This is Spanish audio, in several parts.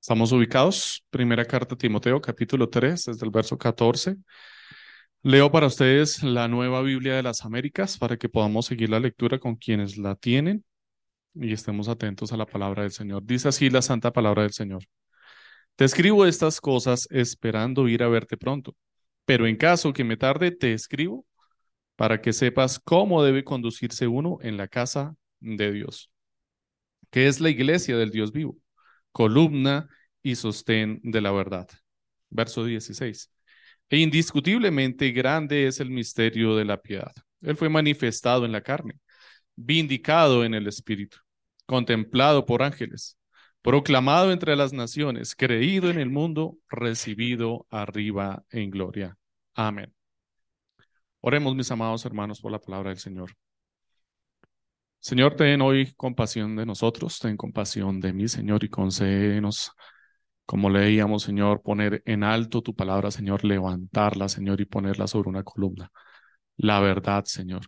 Estamos ubicados, primera carta a Timoteo, capítulo 3, desde el verso 14. Leo para ustedes la nueva Biblia de las Américas para que podamos seguir la lectura con quienes la tienen y estemos atentos a la palabra del Señor. Dice así la santa palabra del Señor. Te escribo estas cosas esperando ir a verte pronto, pero en caso que me tarde, te escribo para que sepas cómo debe conducirse uno en la casa de Dios, que es la iglesia del Dios vivo columna y sostén de la verdad. Verso 16. E indiscutiblemente grande es el misterio de la piedad. Él fue manifestado en la carne, vindicado en el Espíritu, contemplado por ángeles, proclamado entre las naciones, creído en el mundo, recibido arriba en gloria. Amén. Oremos, mis amados hermanos, por la palabra del Señor. Señor, ten hoy compasión de nosotros, ten compasión de mí, Señor, y concédenos, como leíamos, Señor, poner en alto tu palabra, Señor, levantarla, Señor, y ponerla sobre una columna. La verdad, Señor.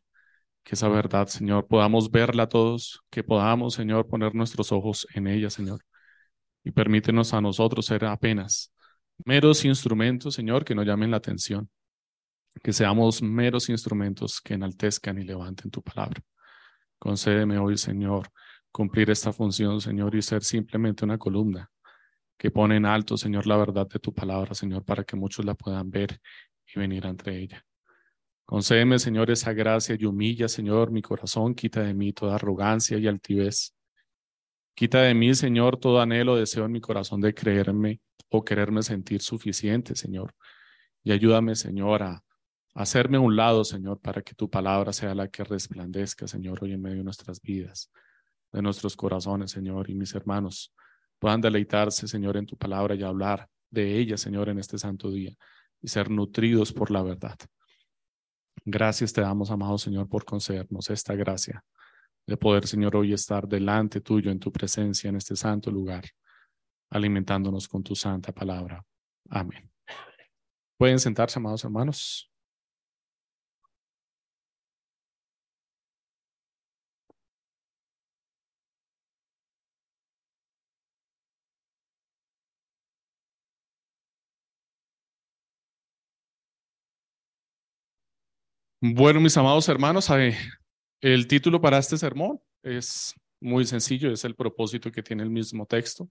Que esa verdad, Señor, podamos verla todos, que podamos, Señor, poner nuestros ojos en ella, Señor. Y permítenos a nosotros ser apenas meros instrumentos, Señor, que no llamen la atención. Que seamos meros instrumentos que enaltezcan y levanten tu palabra. Concédeme hoy, Señor, cumplir esta función, Señor, y ser simplemente una columna que pone en alto, Señor, la verdad de tu palabra, Señor, para que muchos la puedan ver y venir entre ella. Concédeme, Señor, esa gracia y humilla, Señor, mi corazón, quita de mí toda arrogancia y altivez. Quita de mí, Señor, todo anhelo, deseo en mi corazón de creerme o quererme sentir suficiente, Señor. Y ayúdame, Señor, a hacerme un lado, Señor, para que tu palabra sea la que resplandezca, Señor, hoy en medio de nuestras vidas, de nuestros corazones, Señor, y mis hermanos puedan deleitarse, Señor, en tu palabra y hablar de ella, Señor, en este santo día y ser nutridos por la verdad. Gracias te damos, amado Señor, por concedernos esta gracia de poder, Señor, hoy estar delante tuyo en tu presencia en este santo lugar, alimentándonos con tu santa palabra. Amén. Pueden sentarse, amados hermanos. Bueno, mis amados hermanos, el título para este sermón es muy sencillo, es el propósito que tiene el mismo texto.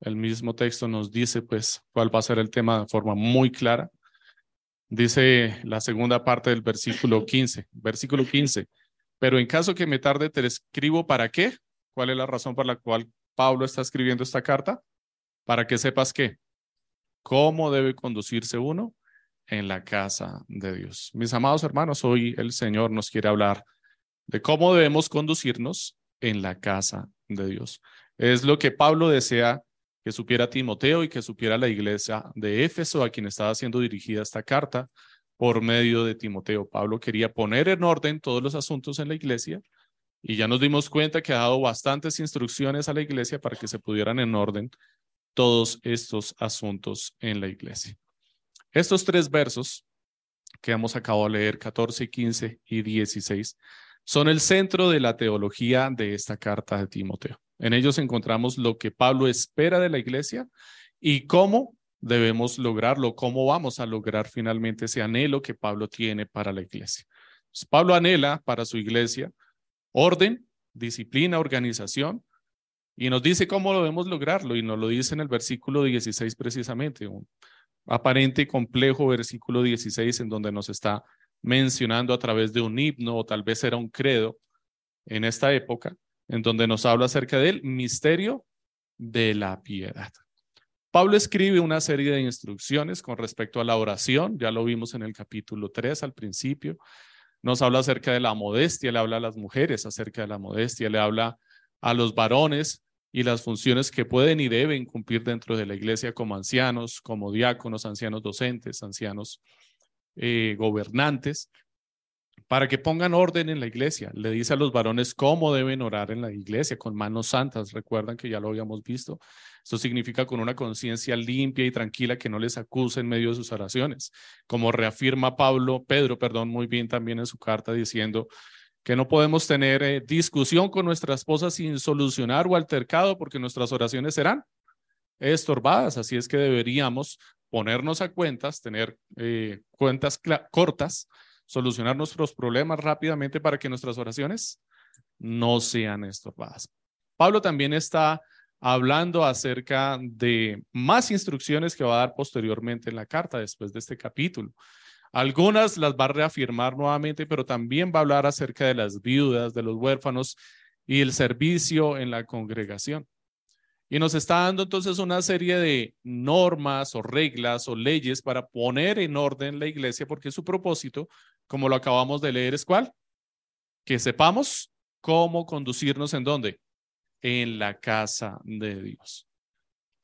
El mismo texto nos dice, pues, cuál va a ser el tema de forma muy clara. Dice la segunda parte del versículo 15, versículo 15, pero en caso que me tarde, te escribo para qué? ¿Cuál es la razón por la cual Pablo está escribiendo esta carta? Para que sepas qué, cómo debe conducirse uno en la casa de Dios. Mis amados hermanos, hoy el Señor nos quiere hablar de cómo debemos conducirnos en la casa de Dios. Es lo que Pablo desea que supiera Timoteo y que supiera la iglesia de Éfeso, a quien estaba siendo dirigida esta carta por medio de Timoteo. Pablo quería poner en orden todos los asuntos en la iglesia y ya nos dimos cuenta que ha dado bastantes instrucciones a la iglesia para que se pudieran en orden todos estos asuntos en la iglesia. Estos tres versos que hemos acabado de leer, 14, 15 y 16, son el centro de la teología de esta carta de Timoteo. En ellos encontramos lo que Pablo espera de la iglesia y cómo debemos lograrlo, cómo vamos a lograr finalmente ese anhelo que Pablo tiene para la iglesia. Pablo anhela para su iglesia orden, disciplina, organización, y nos dice cómo debemos lograrlo, y nos lo dice en el versículo 16 precisamente, aparente y complejo versículo 16 en donde nos está mencionando a través de un himno o tal vez era un credo en esta época, en donde nos habla acerca del misterio de la piedad. Pablo escribe una serie de instrucciones con respecto a la oración, ya lo vimos en el capítulo 3 al principio, nos habla acerca de la modestia, le habla a las mujeres acerca de la modestia, le habla a los varones y las funciones que pueden y deben cumplir dentro de la iglesia como ancianos, como diáconos, ancianos docentes, ancianos eh, gobernantes, para que pongan orden en la iglesia. Le dice a los varones cómo deben orar en la iglesia, con manos santas. Recuerdan que ya lo habíamos visto. Esto significa con una conciencia limpia y tranquila que no les acuse en medio de sus oraciones. Como reafirma Pablo, Pedro, perdón, muy bien también en su carta diciendo, que no podemos tener eh, discusión con nuestra esposa sin solucionar o altercado porque nuestras oraciones serán estorbadas, así es que deberíamos ponernos a cuentas, tener eh, cuentas cortas, solucionar nuestros problemas rápidamente para que nuestras oraciones no sean estorbadas. Pablo también está hablando acerca de más instrucciones que va a dar posteriormente en la carta después de este capítulo. Algunas las va a reafirmar nuevamente, pero también va a hablar acerca de las viudas, de los huérfanos y el servicio en la congregación. Y nos está dando entonces una serie de normas o reglas o leyes para poner en orden la iglesia, porque su propósito, como lo acabamos de leer, es cuál? Que sepamos cómo conducirnos en dónde? En la casa de Dios.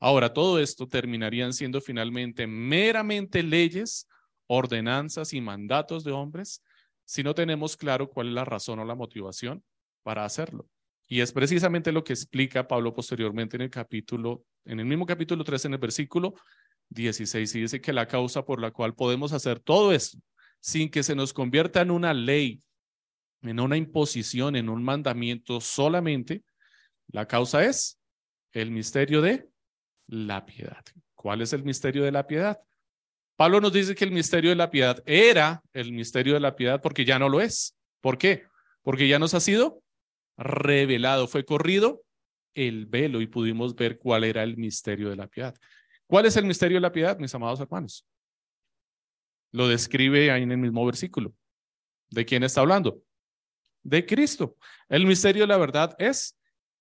Ahora, todo esto terminarían siendo finalmente meramente leyes, ordenanzas y mandatos de hombres si no tenemos claro cuál es la razón o la motivación para hacerlo. Y es precisamente lo que explica Pablo posteriormente en el capítulo, en el mismo capítulo 3, en el versículo 16, y dice que la causa por la cual podemos hacer todo esto sin que se nos convierta en una ley, en una imposición, en un mandamiento solamente, la causa es el misterio de la piedad. ¿Cuál es el misterio de la piedad? Pablo nos dice que el misterio de la piedad era el misterio de la piedad porque ya no lo es. ¿Por qué? Porque ya nos ha sido revelado, fue corrido el velo y pudimos ver cuál era el misterio de la piedad. ¿Cuál es el misterio de la piedad, mis amados hermanos? Lo describe ahí en el mismo versículo. ¿De quién está hablando? De Cristo. El misterio de la verdad es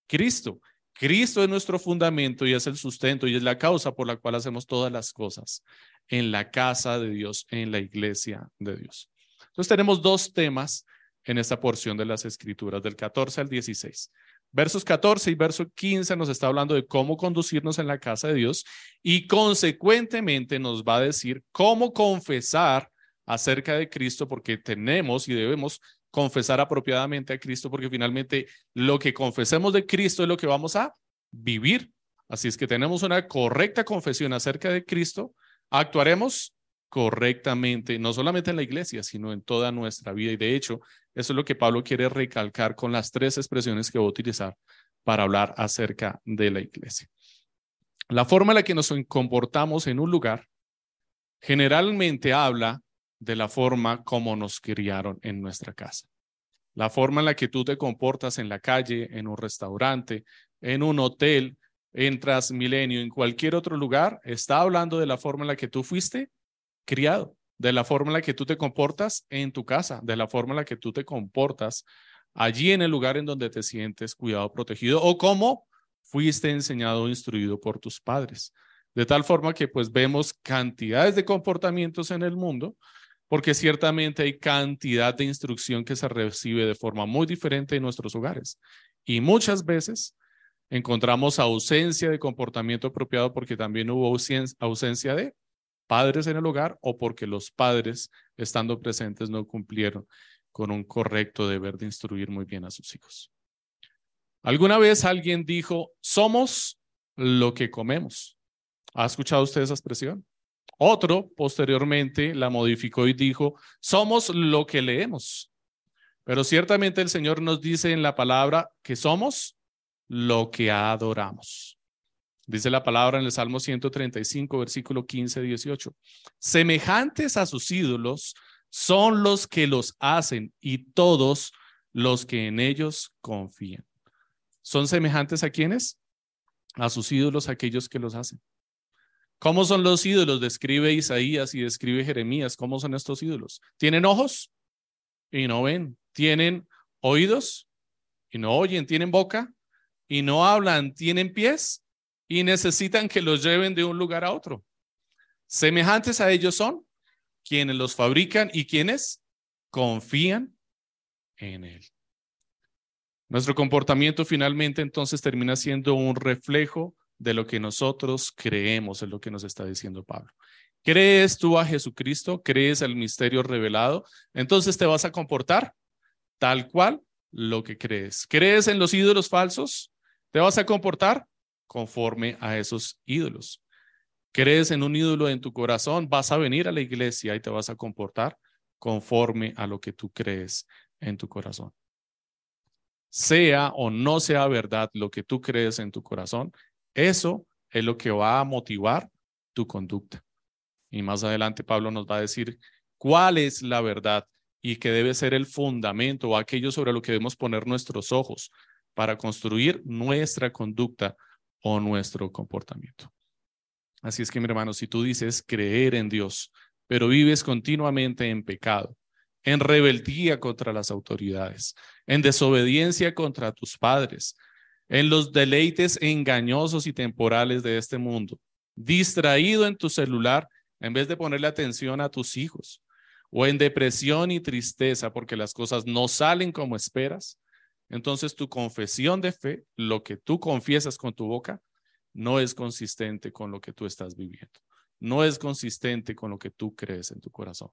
Cristo. Cristo es nuestro fundamento y es el sustento y es la causa por la cual hacemos todas las cosas en la casa de Dios, en la iglesia de Dios. Entonces tenemos dos temas en esta porción de las escrituras, del 14 al 16. Versos 14 y verso 15 nos está hablando de cómo conducirnos en la casa de Dios y consecuentemente nos va a decir cómo confesar acerca de Cristo porque tenemos y debemos confesar apropiadamente a Cristo porque finalmente lo que confesemos de Cristo es lo que vamos a vivir. Así es que tenemos una correcta confesión acerca de Cristo, actuaremos correctamente, no solamente en la iglesia, sino en toda nuestra vida. Y de hecho, eso es lo que Pablo quiere recalcar con las tres expresiones que va a utilizar para hablar acerca de la iglesia. La forma en la que nos comportamos en un lugar generalmente habla de la forma como nos criaron en nuestra casa. La forma en la que tú te comportas en la calle, en un restaurante, en un hotel, en Transmilenio, en cualquier otro lugar, está hablando de la forma en la que tú fuiste criado, de la forma en la que tú te comportas en tu casa, de la forma en la que tú te comportas allí en el lugar en donde te sientes cuidado, protegido o cómo fuiste enseñado o instruido por tus padres. De tal forma que pues vemos cantidades de comportamientos en el mundo, porque ciertamente hay cantidad de instrucción que se recibe de forma muy diferente en nuestros hogares. Y muchas veces encontramos ausencia de comportamiento apropiado porque también hubo ausencia de padres en el hogar o porque los padres, estando presentes, no cumplieron con un correcto deber de instruir muy bien a sus hijos. Alguna vez alguien dijo, somos lo que comemos. ¿Ha escuchado usted esa expresión? Otro posteriormente la modificó y dijo, somos lo que leemos. Pero ciertamente el Señor nos dice en la palabra que somos lo que adoramos. Dice la palabra en el Salmo 135, versículo 15, 18. Semejantes a sus ídolos son los que los hacen y todos los que en ellos confían. ¿Son semejantes a quienes? A sus ídolos, aquellos que los hacen. ¿Cómo son los ídolos? Describe Isaías y describe Jeremías. ¿Cómo son estos ídolos? ¿Tienen ojos? Y no ven. ¿Tienen oídos? Y no oyen. ¿Tienen boca? Y no hablan. ¿Tienen pies? y necesitan que los lleven de un lugar a otro. Semejantes a ellos son quienes los fabrican y quienes confían en él. Nuestro comportamiento finalmente entonces termina siendo un reflejo de lo que nosotros creemos, es lo que nos está diciendo Pablo. ¿Crees tú a Jesucristo? ¿Crees el misterio revelado? Entonces te vas a comportar tal cual lo que crees. ¿Crees en los ídolos falsos? Te vas a comportar conforme a esos ídolos. ¿Crees en un ídolo en tu corazón? Vas a venir a la iglesia y te vas a comportar conforme a lo que tú crees en tu corazón. Sea o no sea verdad lo que tú crees en tu corazón, eso es lo que va a motivar tu conducta. Y más adelante Pablo nos va a decir cuál es la verdad y que debe ser el fundamento o aquello sobre lo que debemos poner nuestros ojos para construir nuestra conducta o nuestro comportamiento. Así es que, mi hermano, si tú dices creer en Dios, pero vives continuamente en pecado, en rebeldía contra las autoridades, en desobediencia contra tus padres, en los deleites engañosos y temporales de este mundo, distraído en tu celular en vez de ponerle atención a tus hijos, o en depresión y tristeza porque las cosas no salen como esperas, entonces tu confesión de fe, lo que tú confiesas con tu boca, no es consistente con lo que tú estás viviendo. No es consistente con lo que tú crees en tu corazón.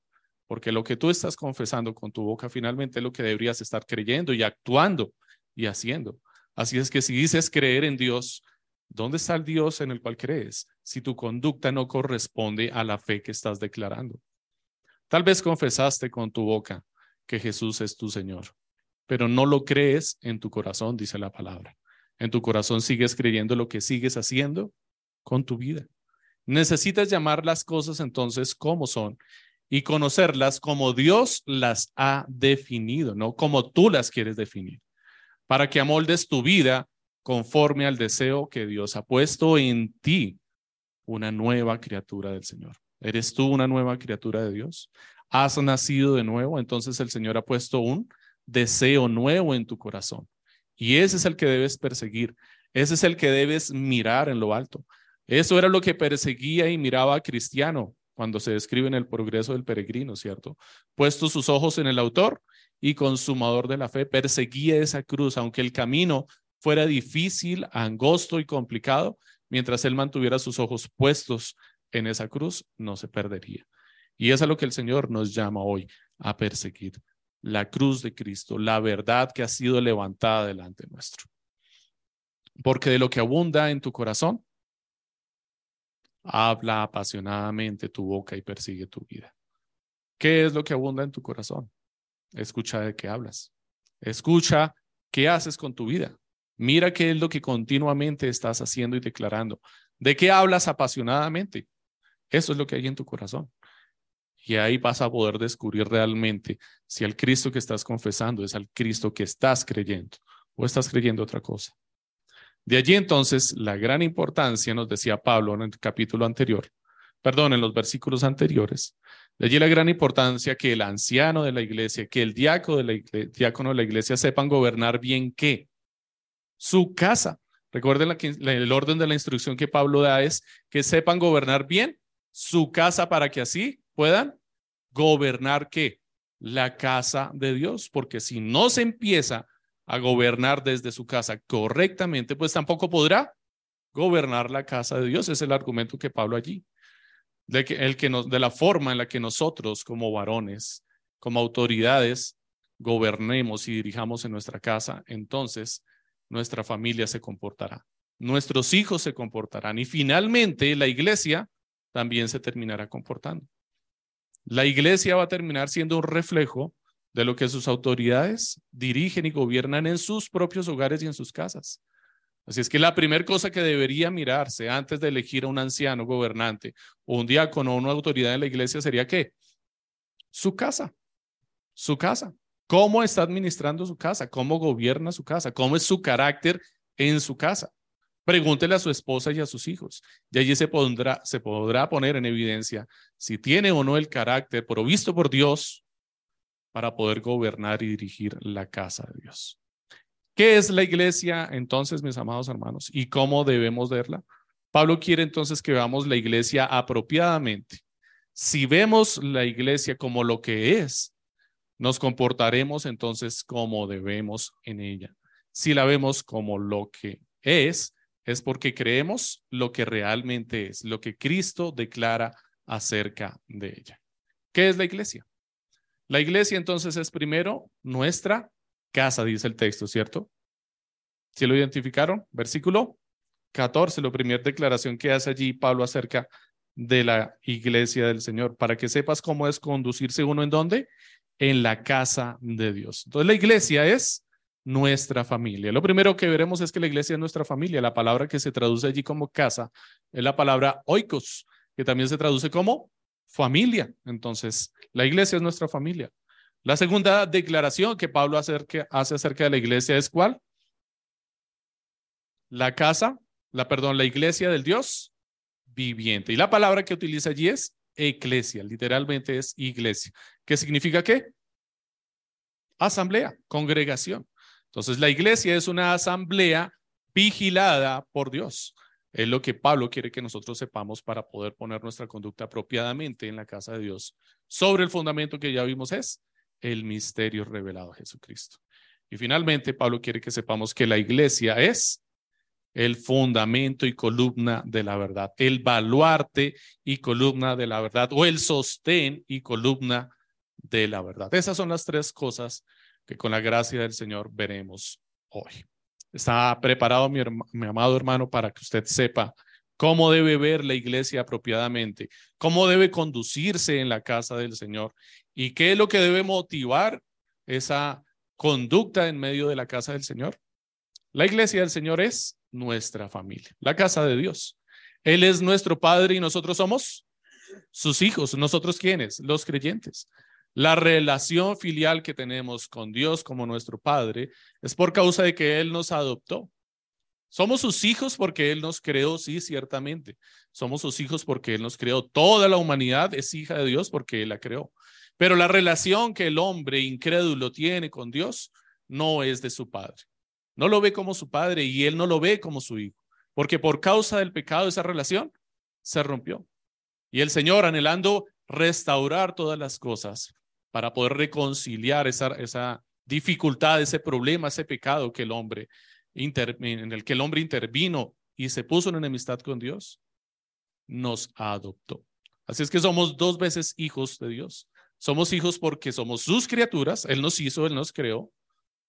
Porque lo que tú estás confesando con tu boca finalmente es lo que deberías estar creyendo y actuando y haciendo. Así es que si dices creer en Dios, ¿dónde está el Dios en el cual crees? Si tu conducta no corresponde a la fe que estás declarando. Tal vez confesaste con tu boca que Jesús es tu Señor, pero no lo crees en tu corazón, dice la palabra. En tu corazón sigues creyendo lo que sigues haciendo con tu vida. Necesitas llamar las cosas entonces como son y conocerlas como Dios las ha definido, no como tú las quieres definir, para que amoldes tu vida conforme al deseo que Dios ha puesto en ti, una nueva criatura del Señor. ¿Eres tú una nueva criatura de Dios? ¿Has nacido de nuevo? Entonces el Señor ha puesto un deseo nuevo en tu corazón. Y ese es el que debes perseguir. Ese es el que debes mirar en lo alto. Eso era lo que perseguía y miraba a Cristiano cuando se describe en el progreso del peregrino, ¿cierto? Puesto sus ojos en el autor y consumador de la fe, perseguía esa cruz, aunque el camino fuera difícil, angosto y complicado, mientras él mantuviera sus ojos puestos en esa cruz, no se perdería. Y es lo que el Señor nos llama hoy a perseguir la cruz de Cristo, la verdad que ha sido levantada delante nuestro. Porque de lo que abunda en tu corazón, habla apasionadamente tu boca y persigue tu vida. ¿Qué es lo que abunda en tu corazón? Escucha de qué hablas. Escucha qué haces con tu vida. Mira qué es lo que continuamente estás haciendo y declarando. ¿De qué hablas apasionadamente? Eso es lo que hay en tu corazón. Y ahí vas a poder descubrir realmente si el Cristo que estás confesando es al Cristo que estás creyendo o estás creyendo otra cosa. De allí entonces la gran importancia, nos decía Pablo en el capítulo anterior, perdón, en los versículos anteriores, de allí la gran importancia que el anciano de la iglesia, que el diácono de la la iglesia sepan gobernar bien qué? Su casa. Recuerden el orden de la instrucción que Pablo da es que sepan gobernar bien su casa para que así puedan gobernar qué? La casa de Dios, porque si no se empieza a gobernar desde su casa correctamente, pues tampoco podrá gobernar la casa de Dios. Es el argumento que Pablo allí. De, que, el que nos, de la forma en la que nosotros como varones, como autoridades, gobernemos y dirijamos en nuestra casa, entonces nuestra familia se comportará, nuestros hijos se comportarán y finalmente la iglesia también se terminará comportando. La iglesia va a terminar siendo un reflejo de lo que sus autoridades dirigen y gobiernan en sus propios hogares y en sus casas. Así es que la primera cosa que debería mirarse antes de elegir a un anciano gobernante o un diácono o una autoridad en la iglesia sería qué? Su casa, su casa. ¿Cómo está administrando su casa? ¿Cómo gobierna su casa? ¿Cómo es su carácter en su casa? Pregúntele a su esposa y a sus hijos. Y allí se se podrá poner en evidencia si tiene o no el carácter provisto por Dios para poder gobernar y dirigir la casa de Dios. ¿Qué es la iglesia entonces, mis amados hermanos? ¿Y cómo debemos verla? Pablo quiere entonces que veamos la iglesia apropiadamente. Si vemos la iglesia como lo que es, nos comportaremos entonces como debemos en ella. Si la vemos como lo que es, es porque creemos lo que realmente es, lo que Cristo declara acerca de ella. ¿Qué es la iglesia? La iglesia entonces es primero nuestra casa, dice el texto, ¿cierto? ¿Sí lo identificaron? Versículo 14, la primera declaración que hace allí Pablo acerca de la iglesia del Señor, para que sepas cómo es conducirse uno en dónde? En la casa de Dios. Entonces la iglesia es nuestra familia. Lo primero que veremos es que la iglesia es nuestra familia. La palabra que se traduce allí como casa es la palabra oikos, que también se traduce como familia. Entonces, la iglesia es nuestra familia. La segunda declaración que Pablo hace acerca de la iglesia es cuál? La casa, la perdón, la iglesia del Dios viviente. Y la palabra que utiliza allí es eclesia, literalmente es iglesia. ¿Qué significa qué? Asamblea, congregación. Entonces, la iglesia es una asamblea vigilada por Dios. Es lo que Pablo quiere que nosotros sepamos para poder poner nuestra conducta apropiadamente en la casa de Dios. Sobre el fundamento que ya vimos es el misterio revelado a Jesucristo. Y finalmente, Pablo quiere que sepamos que la iglesia es el fundamento y columna de la verdad, el baluarte y columna de la verdad, o el sostén y columna de la verdad. Esas son las tres cosas que con la gracia del Señor veremos hoy. Está preparado mi, amado hermano para que usted sepa cómo debe ver la iglesia apropiadamente, cómo debe conducirse en la casa del Señor y qué es lo que debe motivar esa conducta en medio de la casa del Señor. La iglesia del Señor es nuestra familia, la casa de Dios. Él es nuestro Padre y nosotros somos sus hijos. ¿Nosotros quiénes? Los creyentes. La relación filial que tenemos con Dios como nuestro Padre es por causa de que Él nos adoptó. Somos sus hijos porque Él nos creó, sí, ciertamente. Somos sus hijos porque Él nos creó. Toda la humanidad es hija de Dios porque Él la creó. Pero la relación que el hombre incrédulo tiene con Dios no es de su Padre. No lo ve como su Padre y Él no lo ve como su hijo. Porque por causa del pecado esa relación se rompió. Y el Señor, anhelando restaurar todas las cosas, para poder reconciliar esa, esa dificultad, ese problema, ese pecado que el hombre en el que el hombre intervino y se puso en enemistad con Dios, nos adoptó. Así es que somos dos veces hijos de Dios. Somos hijos porque somos sus criaturas, Él nos hizo, Él nos creó,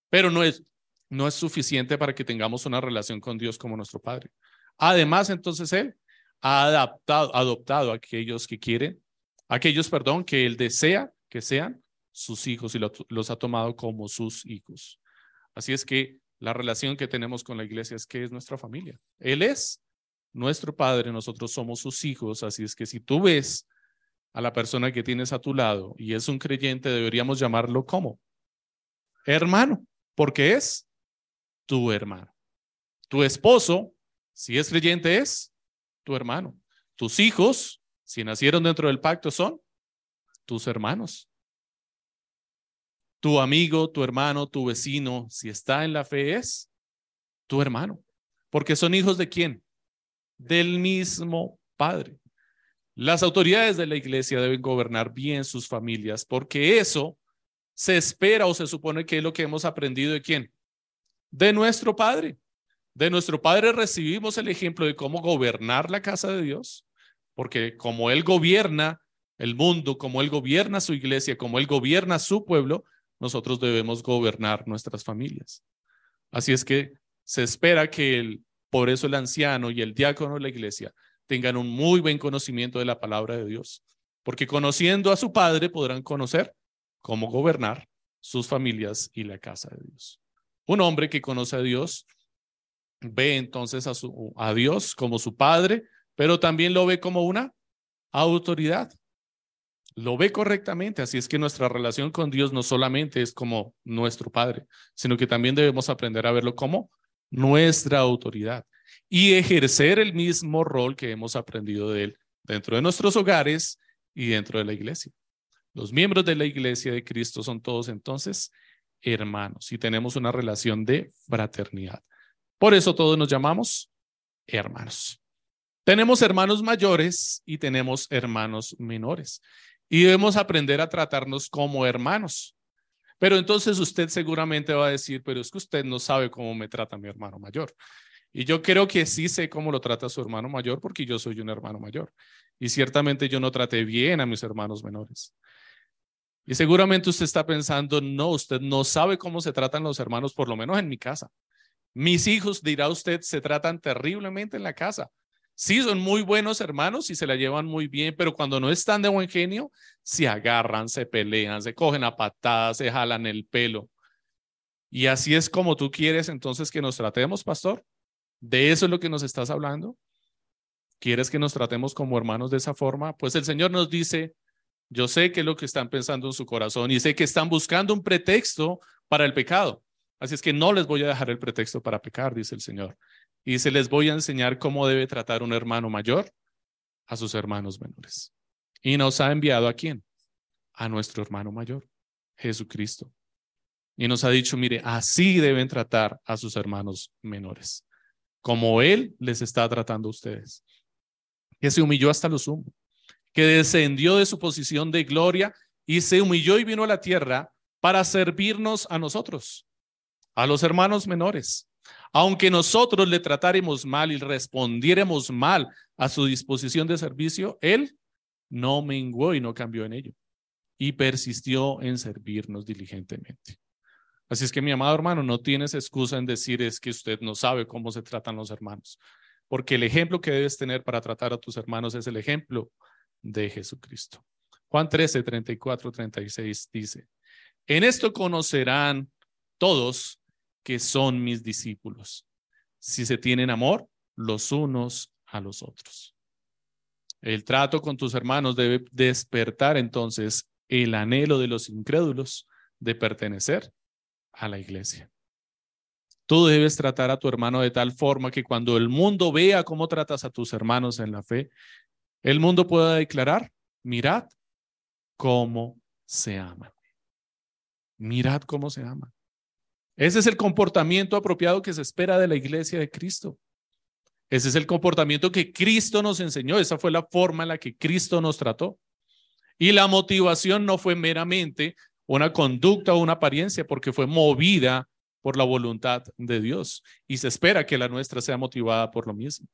pero no es, no es suficiente para que tengamos una relación con Dios como nuestro Padre. Además, entonces Él ha adaptado, adoptado a aquellos que quieren, aquellos, perdón, que Él desea que sean sus hijos y los ha tomado como sus hijos. Así es que la relación que tenemos con la iglesia es que es nuestra familia. Él es nuestro padre, nosotros somos sus hijos, así es que si tú ves a la persona que tienes a tu lado y es un creyente, deberíamos llamarlo como hermano, porque es tu hermano. Tu esposo, si es creyente, es tu hermano. Tus hijos, si nacieron dentro del pacto, son tus hermanos. Tu amigo, tu hermano, tu vecino, si está en la fe, es tu hermano. Porque son hijos de quién? Del mismo Padre. Las autoridades de la iglesia deben gobernar bien sus familias, porque eso se espera o se supone que es lo que hemos aprendido de quién? De nuestro Padre. De nuestro Padre recibimos el ejemplo de cómo gobernar la casa de Dios, porque como Él gobierna el mundo, como Él gobierna su iglesia, como Él gobierna su pueblo, nosotros debemos gobernar nuestras familias. Así es que se espera que el, por eso el anciano y el diácono de la iglesia tengan un muy buen conocimiento de la palabra de Dios, porque conociendo a su padre podrán conocer cómo gobernar sus familias y la casa de Dios. Un hombre que conoce a Dios ve entonces a, su, a Dios como su padre, pero también lo ve como una autoridad lo ve correctamente. Así es que nuestra relación con Dios no solamente es como nuestro Padre, sino que también debemos aprender a verlo como nuestra autoridad y ejercer el mismo rol que hemos aprendido de Él dentro de nuestros hogares y dentro de la iglesia. Los miembros de la iglesia de Cristo son todos entonces hermanos y tenemos una relación de fraternidad. Por eso todos nos llamamos hermanos. Tenemos hermanos mayores y tenemos hermanos menores y debemos aprender a tratarnos como hermanos. Pero entonces usted seguramente va a decir, pero es que usted no sabe cómo me trata mi hermano mayor. Y yo creo que sí sé cómo lo trata su hermano mayor porque yo soy un hermano mayor. Y ciertamente yo no traté bien a mis hermanos menores. Y seguramente usted está pensando, no, usted no sabe cómo se tratan los hermanos, por lo menos en mi casa. Mis hijos, dirá usted, se tratan terriblemente en la casa. Sí, son muy buenos hermanos y se la llevan muy bien, pero cuando no están de buen genio, se agarran, se pelean, se cogen a patadas, se jalan el pelo. Y así es como tú quieres entonces que nos tratemos, pastor. ¿De eso es lo que nos estás hablando? ¿Quieres que nos tratemos como hermanos de esa forma? Pues el Señor nos dice, yo sé que es lo que están pensando en su corazón y sé que están buscando un pretexto para el pecado. Así es que no les voy a dejar el pretexto para pecar, dice el Señor. Y se les voy a enseñar cómo debe tratar un hermano mayor a sus hermanos menores. Y nos ha enviado a quién? A nuestro hermano mayor, Jesucristo. Y nos ha dicho, mire, así deben tratar a sus hermanos menores, como Él les está tratando a ustedes. Que se humilló hasta lo sumo, que descendió de su posición de gloria y se humilló y vino a la tierra para servirnos a nosotros, a los hermanos menores. Aunque nosotros le tratáramos mal y respondiéramos mal a su disposición de servicio, Él no menguó y no cambió en ello y persistió en servirnos diligentemente. Así es que mi amado hermano, no tienes excusa en decir es que usted no sabe cómo se tratan los hermanos, porque el ejemplo que debes tener para tratar a tus hermanos es el ejemplo de Jesucristo. Juan 13, 34, 36 dice, en esto conocerán todos que son mis discípulos, si se tienen amor los unos a los otros. El trato con tus hermanos debe despertar entonces el anhelo de los incrédulos de pertenecer a la iglesia. Tú debes tratar a tu hermano de tal forma que cuando el mundo vea cómo tratas a tus hermanos en la fe, el mundo pueda declarar, mirad cómo se aman. Mirad cómo se aman. Ese es el comportamiento apropiado que se espera de la iglesia de Cristo. Ese es el comportamiento que Cristo nos enseñó. Esa fue la forma en la que Cristo nos trató. Y la motivación no fue meramente una conducta o una apariencia, porque fue movida por la voluntad de Dios. Y se espera que la nuestra sea motivada por lo mismo.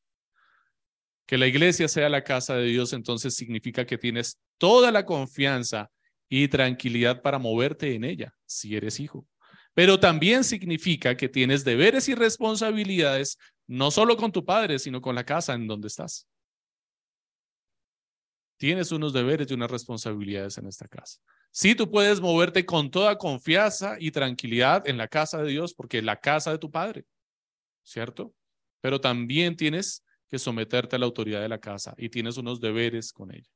Que la iglesia sea la casa de Dios, entonces significa que tienes toda la confianza y tranquilidad para moverte en ella, si eres hijo. Pero también significa que tienes deberes y responsabilidades, no solo con tu padre, sino con la casa en donde estás. Tienes unos deberes y unas responsabilidades en esta casa. Sí, tú puedes moverte con toda confianza y tranquilidad en la casa de Dios, porque es la casa de tu Padre, ¿cierto? Pero también tienes que someterte a la autoridad de la casa y tienes unos deberes con ella.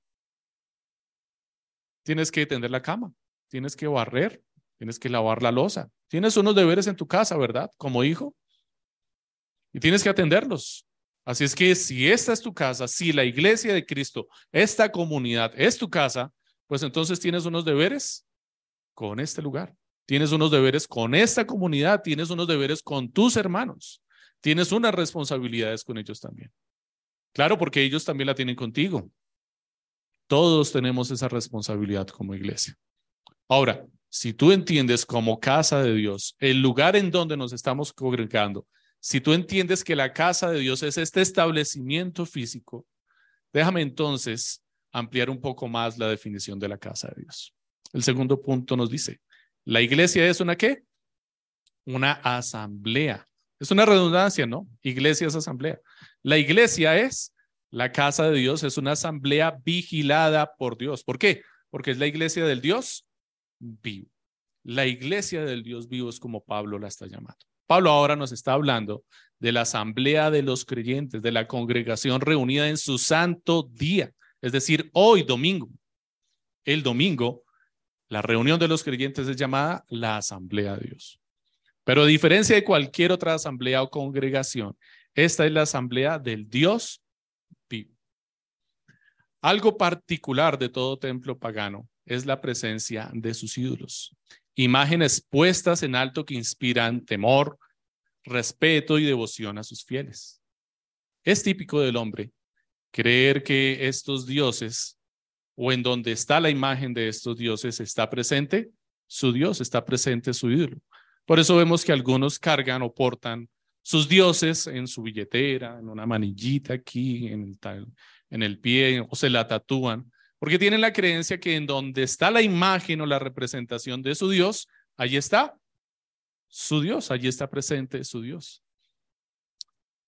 Tienes que tender la cama, tienes que barrer, tienes que lavar la losa. Tienes unos deberes en tu casa, ¿verdad? Como hijo. Y tienes que atenderlos. Así es que si esta es tu casa, si la iglesia de Cristo, esta comunidad es tu casa, pues entonces tienes unos deberes con este lugar, tienes unos deberes con esta comunidad, tienes unos deberes con tus hermanos, tienes unas responsabilidades con ellos también. Claro, porque ellos también la tienen contigo. Todos tenemos esa responsabilidad como iglesia. Ahora, si tú entiendes como casa de Dios, el lugar en donde nos estamos congregando, si tú entiendes que la casa de Dios es este establecimiento físico, déjame entonces ampliar un poco más la definición de la casa de Dios. El segundo punto nos dice, la iglesia es una qué? Una asamblea. Es una redundancia, ¿no? Iglesia es asamblea. La iglesia es la casa de Dios, es una asamblea vigilada por Dios. ¿Por qué? Porque es la iglesia del Dios vivo. La iglesia del Dios vivo es como Pablo la está llamando. Pablo ahora nos está hablando de la asamblea de los creyentes, de la congregación reunida en su santo día es decir, hoy domingo. El domingo, la reunión de los creyentes es llamada la Asamblea de Dios. Pero a diferencia de cualquier otra asamblea o congregación, esta es la asamblea del Dios vivo. Algo particular de todo templo pagano es la presencia de sus ídolos, imágenes puestas en alto que inspiran temor, respeto y devoción a sus fieles. Es típico del hombre creer que estos dioses o en donde está la imagen de estos dioses está presente su Dios, está presente su ídolo. Por eso vemos que algunos cargan o portan sus dioses en su billetera, en una manillita aquí, en el, en el pie, o se la tatúan, porque tienen la creencia que en donde está la imagen o la representación de su Dios, allí está su Dios, allí está presente su Dios.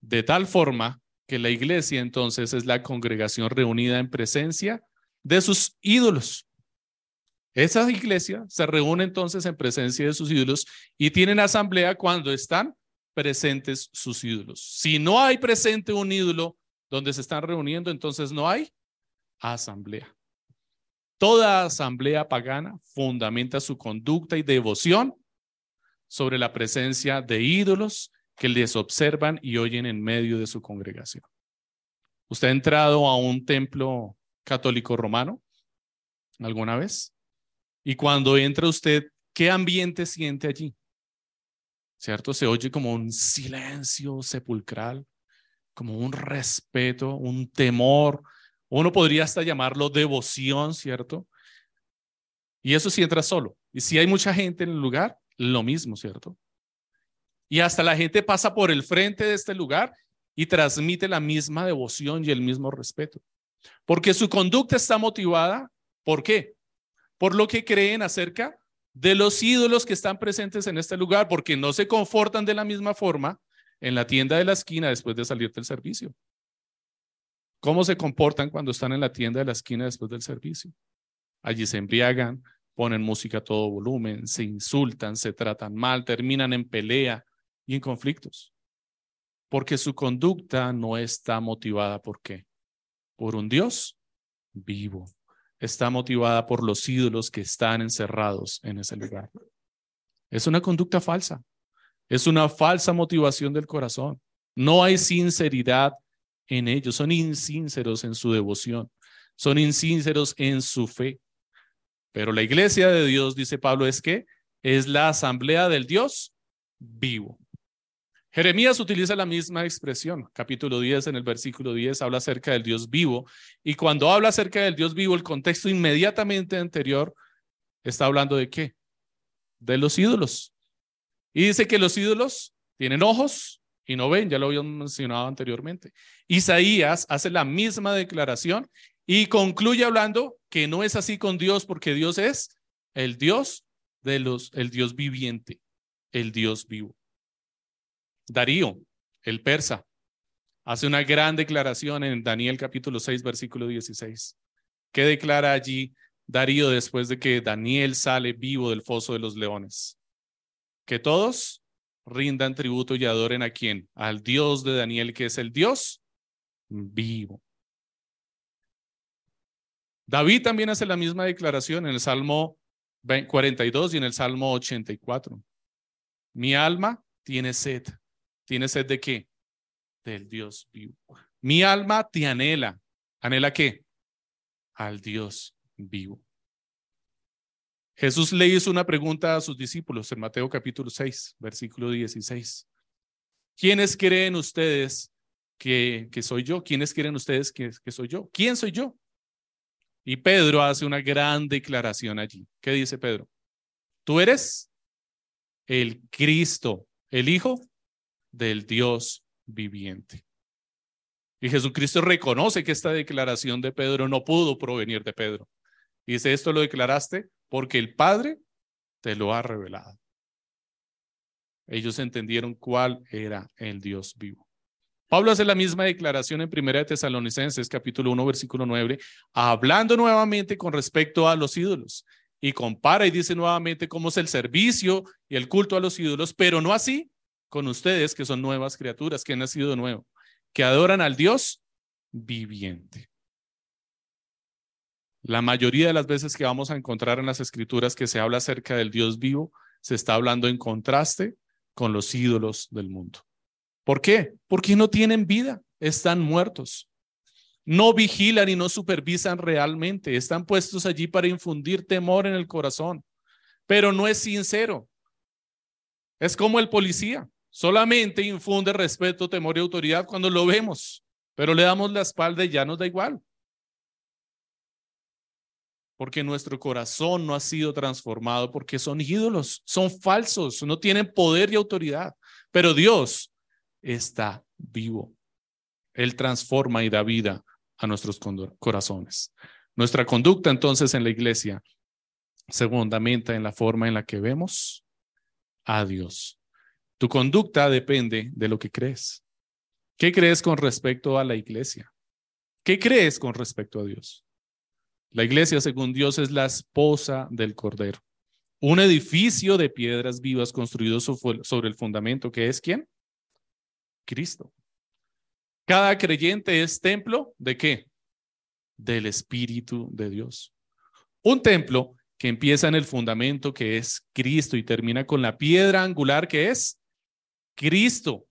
De tal forma que la iglesia entonces es la congregación reunida en presencia de sus ídolos. Esa iglesia se reúne entonces en presencia de sus ídolos y tienen asamblea cuando están presentes sus ídolos. Si no hay presente un ídolo donde se están reuniendo, entonces no hay asamblea. Toda asamblea pagana fundamenta su conducta y devoción sobre la presencia de ídolos que les observan y oyen en medio de su congregación. ¿Usted ha entrado a un templo católico romano alguna vez? Y cuando entra usted, ¿qué ambiente siente allí? ¿Cierto? Se oye como un silencio sepulcral, como un respeto, un temor. Uno podría hasta llamarlo devoción, ¿cierto? Y eso si entra solo. Y si hay mucha gente en el lugar, lo mismo, ¿cierto? Y hasta la gente pasa por el frente de este lugar y transmite la misma devoción y el mismo respeto. Porque su conducta está motivada, ¿por qué? por lo que creen acerca de los ídolos que están presentes en este lugar, porque no se confortan de la misma forma en la tienda de la esquina después de salir del servicio. ¿Cómo se comportan cuando están en la tienda de la esquina después del servicio? Allí se embriagan, ponen música a todo volumen, se insultan, se tratan mal, terminan en pelea y en conflictos. Porque su conducta no está motivada por qué? Por un Dios vivo está motivada por los ídolos que están encerrados en ese lugar. Es una conducta falsa. Es una falsa motivación del corazón. No hay sinceridad en ellos. Son insinceros en su devoción. Son insinceros en su fe. Pero la iglesia de Dios, dice Pablo, es que es la asamblea del Dios vivo. Jeremías utiliza la misma expresión. Capítulo 10, en el versículo 10, habla acerca del Dios vivo. Y cuando habla acerca del Dios vivo, el contexto inmediatamente anterior está hablando de qué? De los ídolos. Y dice que los ídolos tienen ojos y no ven, ya lo habíamos mencionado anteriormente. Isaías hace la misma declaración y concluye hablando que no es así con Dios porque Dios es el Dios de los, el Dios viviente, el Dios vivo. Darío, el persa, hace una gran declaración en Daniel capítulo 6, versículo 16. ¿Qué declara allí Darío después de que Daniel sale vivo del foso de los leones? Que todos rindan tributo y adoren a quién? Al Dios de Daniel, que es el Dios vivo. David también hace la misma declaración en el Salmo 42 y en el Salmo 84. Mi alma tiene sed ¿Tienes sed de qué? Del Dios vivo. Mi alma te anhela. ¿Anhela qué? Al Dios vivo. Jesús le hizo una pregunta a sus discípulos en Mateo capítulo 6, versículo 16. ¿Quiénes creen ustedes que, que soy yo? ¿Quiénes creen ustedes que, que soy yo? ¿Quién soy yo? Y Pedro hace una gran declaración allí. ¿Qué dice Pedro? Tú eres el Cristo, el Hijo del Dios viviente. Y Jesucristo reconoce que esta declaración de Pedro no pudo provenir de Pedro. dice, esto lo declaraste porque el Padre te lo ha revelado. Ellos entendieron cuál era el Dios vivo. Pablo hace la misma declaración en Primera de Tesalonicenses, capítulo 1, versículo 9, hablando nuevamente con respecto a los ídolos. Y compara y dice nuevamente cómo es el servicio y el culto a los ídolos, pero no así con ustedes que son nuevas criaturas, que han nacido de nuevo, que adoran al Dios viviente. La mayoría de las veces que vamos a encontrar en las escrituras que se habla acerca del Dios vivo, se está hablando en contraste con los ídolos del mundo. ¿Por qué? Porque no tienen vida, están muertos. No vigilan y no supervisan realmente, están puestos allí para infundir temor en el corazón, pero no es sincero. Es como el policía. Solamente infunde respeto, temor y autoridad cuando lo vemos, pero le damos la espalda y ya nos da igual. Porque nuestro corazón no ha sido transformado, porque son ídolos, son falsos, no tienen poder y autoridad. Pero Dios está vivo. Él transforma y da vida a nuestros corazones. Nuestra conducta entonces en la iglesia se fundamenta en la forma en la que vemos a Dios. Tu conducta depende de lo que crees. ¿Qué crees con respecto a la iglesia? ¿Qué crees con respecto a Dios? La iglesia, según Dios, es la esposa del Cordero. Un edificio de piedras vivas construido sobre el fundamento que es quién? Cristo. Cada creyente es templo de qué? Del Espíritu de Dios. Un templo que empieza en el fundamento que es Cristo y termina con la piedra angular que es Cristo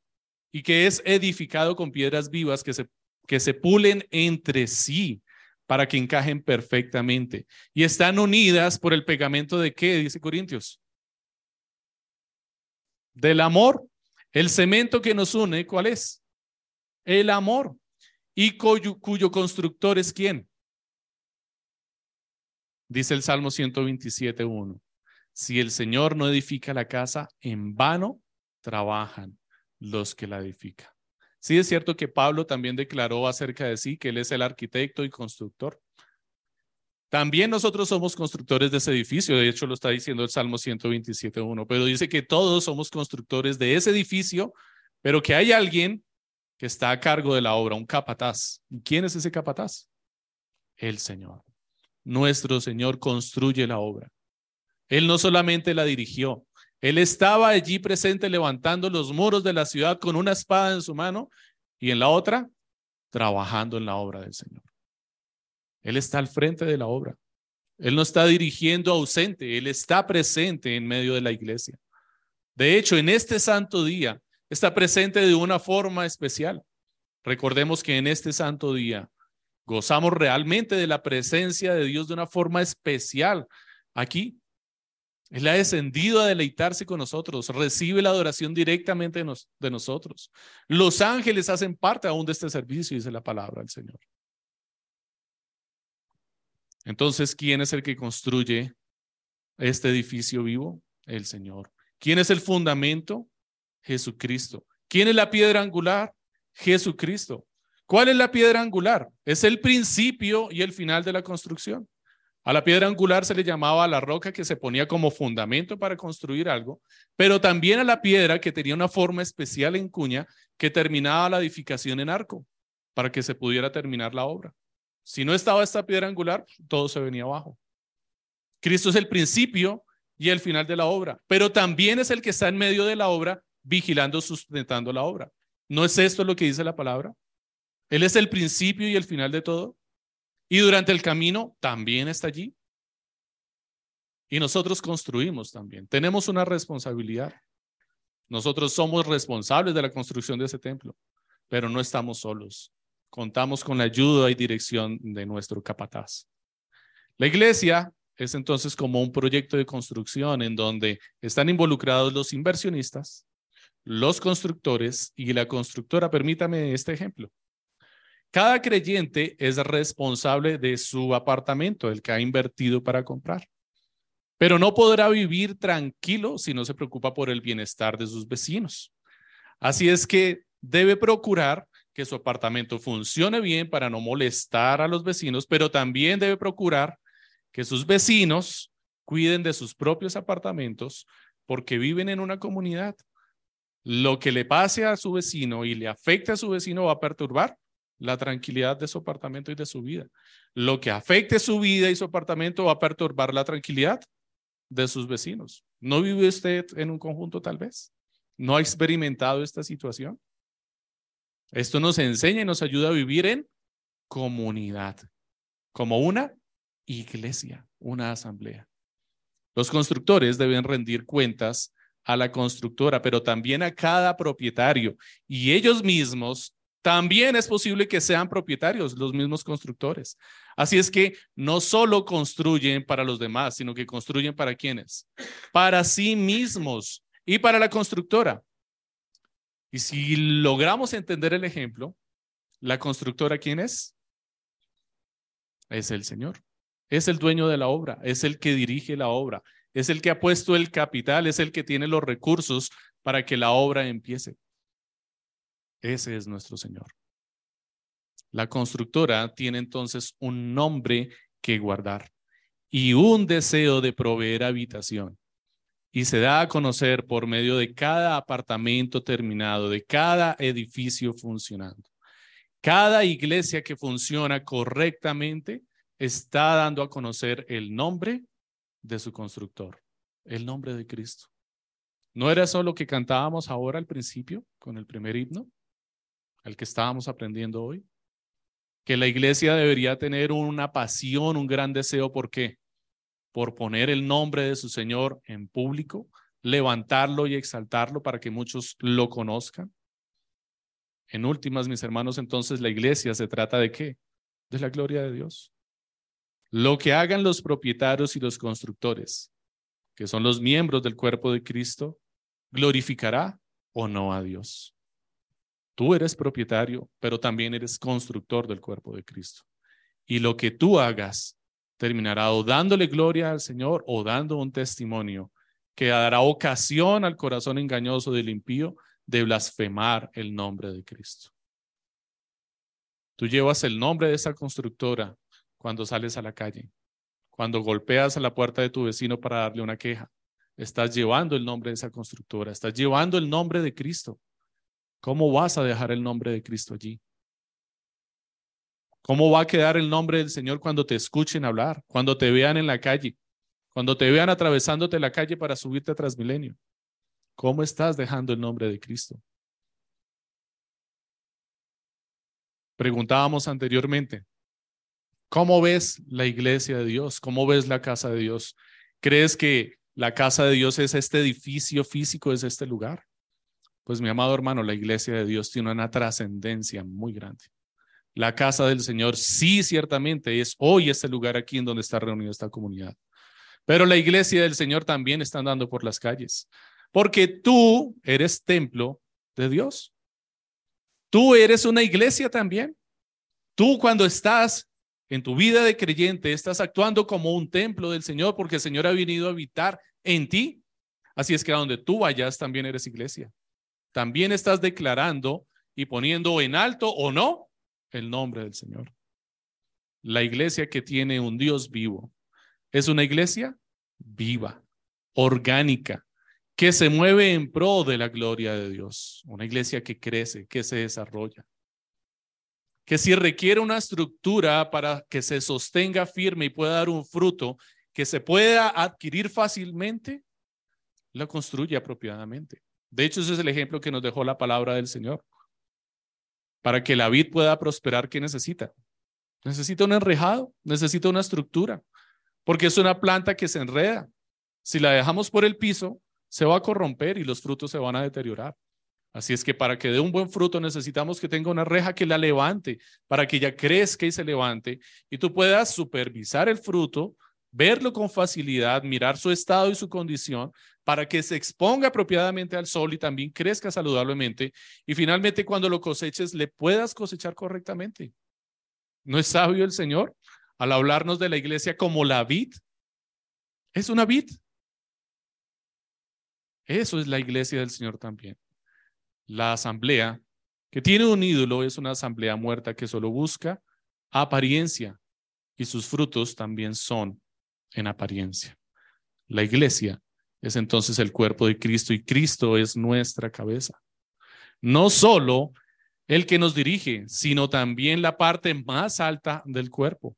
y que es edificado con piedras vivas que se, que se pulen entre sí para que encajen perfectamente. Y están unidas por el pegamento de qué, dice Corintios. Del amor. El cemento que nos une, ¿cuál es? El amor. ¿Y cuyo, constructor es quién? Dice el Salmo 127.1. Si el Señor no edifica la casa, en vano trabajan los que la edifican. Sí es cierto que Pablo también declaró acerca de sí que él es el arquitecto y constructor. También nosotros somos constructores de ese edificio, de hecho lo está diciendo el Salmo 127.1, pero dice que todos somos constructores de ese edificio, pero que hay alguien que está a cargo de la obra, un capataz. ¿Y quién es ese capataz? El Señor. Nuestro Señor construye la obra. Él no solamente la dirigió, él estaba allí presente levantando los muros de la ciudad con una espada en su mano y en la otra trabajando en la obra del Señor. Él está al frente de la obra. Él no está dirigiendo ausente, Él está presente en medio de la iglesia. De hecho, en este santo día está presente de una forma especial. Recordemos que en este santo día gozamos realmente de la presencia de Dios de una forma especial aquí él ha descendido a deleitarse con nosotros, recibe la adoración directamente de, nosotros. Los ángeles hacen parte aún de este servicio, dice la palabra del Señor. Entonces, ¿quién es el que construye este edificio vivo? El Señor. ¿Quién es el fundamento? Jesucristo. ¿Quién es la piedra angular? Jesucristo. ¿Cuál es la piedra angular? Es el principio y el final de la construcción. A la piedra angular se le llamaba la roca que se ponía como fundamento para construir algo, pero también a la piedra que tenía una forma especial en cuña que terminaba la edificación en arco para que se pudiera terminar la obra. Si no estaba esta piedra angular, todo se venía abajo. Cristo es el principio y el final de la obra, pero también es el que está en medio de la obra, vigilando, sustentando la obra. ¿No es esto lo que dice la palabra? Él es el principio y el final de todo. Y durante el camino también está allí. Y nosotros construimos también. Tenemos una responsabilidad. Nosotros somos responsables de la construcción de ese templo, pero no estamos solos. Contamos con la ayuda y dirección de nuestro capataz. La iglesia es entonces como un proyecto de construcción en donde están involucrados los inversionistas, los constructores y la constructora. Permítame este ejemplo. Cada creyente es responsable de su apartamento, el que ha invertido para comprar. Pero no podrá vivir tranquilo si no se preocupa por el bienestar de sus vecinos. Así es que debe procurar que su apartamento funcione bien para no molestar a los vecinos, pero también debe procurar que sus vecinos cuiden de sus propios apartamentos porque viven en una comunidad. Lo que le pase a su vecino y le afecte a su vecino va a perturbar la tranquilidad de su apartamento y de su vida. Lo que afecte su vida y su apartamento va a perturbar la tranquilidad de sus vecinos. ¿No vive usted en un conjunto tal vez? ¿No ha experimentado esta situación? Esto nos enseña y nos ayuda a vivir en comunidad, como una iglesia, una asamblea. Los constructores deben rendir cuentas a la constructora, pero también a cada propietario y ellos mismos también es posible que sean propietarios los mismos constructores. Así es que no solo construyen para los demás, sino que construyen para quienes? Para sí mismos y para la constructora. Y si logramos entender el ejemplo, la constructora, ¿quién es? Es el Señor. Es el dueño de la obra, es el que dirige la obra, es el que ha puesto el capital, es el que tiene los recursos para que la obra empiece. Ese es nuestro Señor. La constructora tiene entonces un nombre que guardar y un deseo de proveer habitación. Y se da a conocer por medio de cada apartamento terminado, de cada edificio funcionando. Cada iglesia que funciona correctamente está dando a conocer el nombre de su constructor, el nombre de Cristo. ¿No era eso lo que cantábamos ahora al principio con el primer himno, el que estábamos aprendiendo hoy? Que la iglesia debería tener una pasión, un gran deseo, ¿por qué? Por poner el nombre de su Señor en público, levantarlo y exaltarlo para que muchos lo conozcan. En últimas, mis hermanos, entonces la iglesia se trata de qué? De la gloria de Dios. Lo que hagan los propietarios y los constructores, que son los miembros del cuerpo de Cristo, glorificará o no a Dios. Tú eres propietario, pero también eres constructor del cuerpo de Cristo. Y lo que tú hagas terminará o dándole gloria al Señor o dando un testimonio que dará ocasión al corazón engañoso del impío de blasfemar el nombre de Cristo. Tú llevas el nombre de esa constructora cuando sales a la calle, cuando golpeas a la puerta de tu vecino para darle una queja, Estás llevando el nombre de esa constructora, estás llevando el nombre de Cristo. ¿Cómo vas a dejar el nombre de Cristo allí? ¿Cómo va a quedar el nombre del Señor cuando te escuchen hablar, cuando te vean en la calle, cuando te vean atravesándote la calle para subirte a Transmilenio? ¿Cómo estás dejando el nombre de Cristo? Preguntábamos anteriormente, ¿cómo ves la iglesia de Dios? ¿Cómo ves la casa de Dios? ¿Crees que la casa de Dios es este edificio físico, es este lugar. Pues mi amado hermano, la iglesia de Dios tiene una trascendencia muy grande. La casa del Señor sí, ciertamente, es hoy este lugar aquí en donde está reunida esta comunidad. Pero la iglesia del Señor también está andando por las calles, porque tú eres templo de Dios. Tú eres una iglesia también. Tú cuando estás en tu vida de creyente estás actuando como un templo del Señor porque el Señor ha venido a habitar en ti. Así es que a donde tú vayas también eres iglesia. También estás declarando y poniendo en alto o no el nombre del Señor. La iglesia que tiene un Dios vivo es una iglesia viva, orgánica, que se mueve en pro de la gloria de Dios. Una iglesia que crece, que se desarrolla que si requiere una estructura para que se sostenga firme y pueda dar un fruto que se pueda adquirir fácilmente, la construye apropiadamente. De hecho, ese es el ejemplo que nos dejó la palabra del Señor. Para que la vid pueda prosperar, ¿qué necesita? Necesita un enrejado, necesita una estructura, porque es una planta que se enreda. Si la dejamos por el piso, se va a corromper y los frutos se van a deteriorar. Así es que para que dé un buen fruto necesitamos que tenga una reja que la levante, para que ella crezca y se levante y tú puedas supervisar el fruto, verlo con facilidad, mirar su estado y su condición, para que se exponga apropiadamente al sol y también crezca saludablemente. Y finalmente cuando lo coseches le puedas cosechar correctamente. ¿No es sabio el Señor al hablarnos de la iglesia como la vid? Es una vid. Eso es la iglesia del Señor también. La asamblea que tiene un ídolo es una asamblea muerta que solo busca apariencia y sus frutos también son en apariencia. La iglesia es entonces el cuerpo de Cristo y Cristo es nuestra cabeza. No solo el que nos dirige, sino también la parte más alta del cuerpo,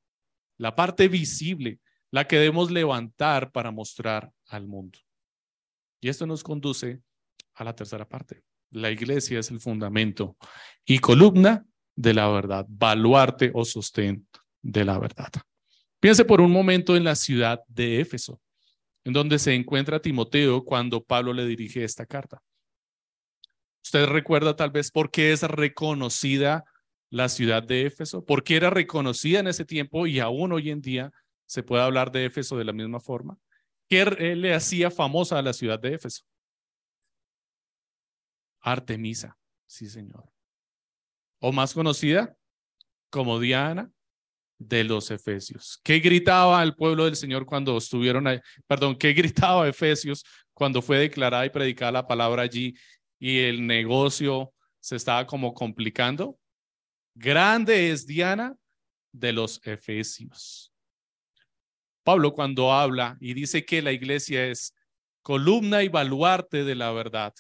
la parte visible, la que debemos levantar para mostrar al mundo. Y esto nos conduce a la tercera parte. La iglesia es el fundamento y columna de la verdad, baluarte o sostén de la verdad. Piense por un momento en la ciudad de Éfeso, en donde se encuentra Timoteo cuando Pablo le dirige esta carta. Usted recuerda tal vez por qué es reconocida la ciudad de Éfeso, por qué era reconocida en ese tiempo y aún hoy en día se puede hablar de Éfeso de la misma forma. ¿Qué le hacía famosa a la ciudad de Éfeso? Artemisa, sí señor. O más conocida como Diana de los Efesios. ¿Qué gritaba el pueblo del Señor cuando estuvieron ahí? Perdón, ¿qué gritaba Efesios cuando fue declarada y predicada la palabra allí y el negocio se estaba como complicando? Grande es Diana de los Efesios. Pablo cuando habla y dice que la iglesia es columna y baluarte de la verdad,